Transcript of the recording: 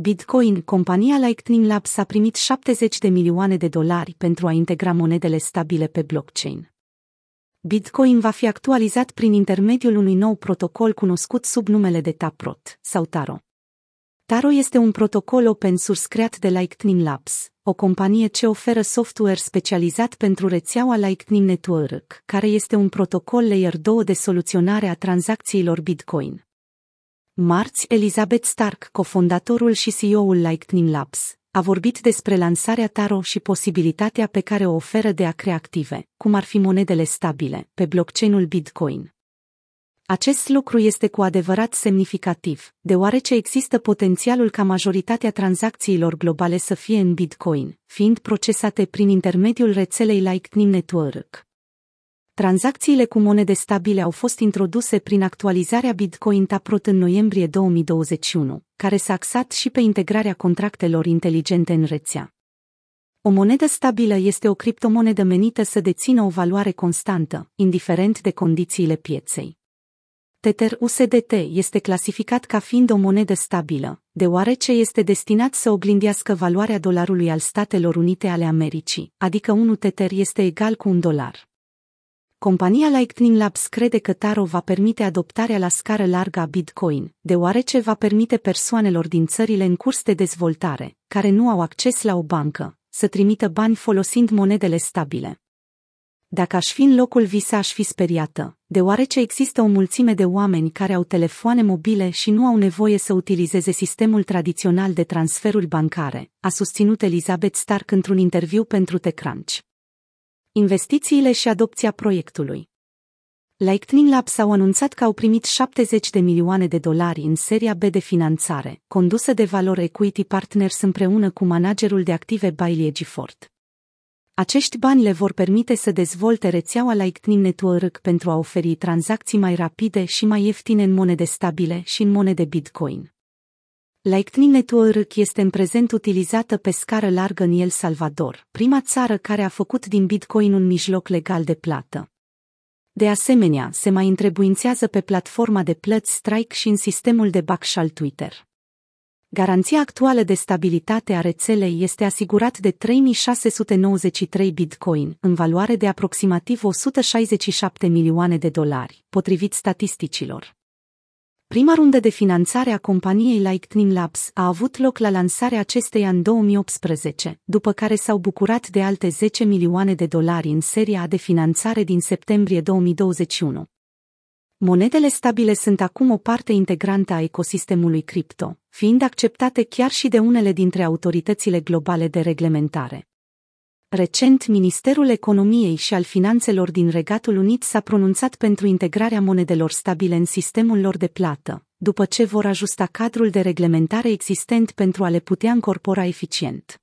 Bitcoin, compania Lightning Labs a primit 70 de milioane de dolari pentru a integra monedele stabile pe blockchain. Bitcoin va fi actualizat prin intermediul unui nou protocol cunoscut sub numele de Taprot sau Taro. Taro este un protocol open source creat de Lightning Labs, o companie ce oferă software specializat pentru rețeaua Lightning Network, care este un protocol Layer 2 de soluționare a tranzacțiilor Bitcoin. Marți, Elizabeth Stark, cofondatorul și CEO-ul Lightning Labs, a vorbit despre lansarea Taro și posibilitatea pe care o oferă de a crea active, cum ar fi monedele stabile, pe blockchain-ul Bitcoin. Acest lucru este cu adevărat semnificativ, deoarece există potențialul ca majoritatea tranzacțiilor globale să fie în Bitcoin, fiind procesate prin intermediul rețelei Lightning Network. Tranzacțiile cu monede stabile au fost introduse prin actualizarea Bitcoin Taproot în noiembrie 2021, care s-a axat și pe integrarea contractelor inteligente în rețea. O monedă stabilă este o criptomonedă menită să dețină o valoare constantă, indiferent de condițiile pieței. Tether USDT este clasificat ca fiind o monedă stabilă, deoarece este destinat să oglindească valoarea dolarului al Statelor Unite ale Americii, adică 1 Tether este egal cu un dolar. Compania Lightning Labs crede că Taro va permite adoptarea la scară largă a Bitcoin, deoarece va permite persoanelor din țările în curs de dezvoltare, care nu au acces la o bancă, să trimită bani folosind monedele stabile. Dacă aș fi în locul visa aș fi speriată, deoarece există o mulțime de oameni care au telefoane mobile și nu au nevoie să utilizeze sistemul tradițional de transferuri bancare, a susținut Elizabeth Stark într-un interviu pentru TechCrunch. Investițiile și adopția proiectului Lightning Labs au anunțat că au primit 70 de milioane de dolari în seria B de finanțare, condusă de Valor Equity Partners împreună cu managerul de active Bailey Gifford. Acești bani le vor permite să dezvolte rețeaua Lightning Network pentru a oferi tranzacții mai rapide și mai ieftine în monede stabile și în monede Bitcoin. Lightning Network este în prezent utilizată pe scară largă în El Salvador, prima țară care a făcut din Bitcoin un mijloc legal de plată. De asemenea, se mai întrebuințează pe platforma de plăți Strike și în sistemul de back al Twitter. Garanția actuală de stabilitate a rețelei este asigurat de 3693 bitcoin, în valoare de aproximativ 167 milioane de dolari, potrivit statisticilor. Prima rundă de finanțare a companiei Lightning Labs a avut loc la lansarea acesteia în 2018, după care s-au bucurat de alte 10 milioane de dolari în seria de finanțare din septembrie 2021. Monedele stabile sunt acum o parte integrantă a ecosistemului cripto, fiind acceptate chiar și de unele dintre autoritățile globale de reglementare. Recent, Ministerul Economiei și al Finanțelor din Regatul Unit s-a pronunțat pentru integrarea monedelor stabile în sistemul lor de plată, după ce vor ajusta cadrul de reglementare existent pentru a le putea încorpora eficient.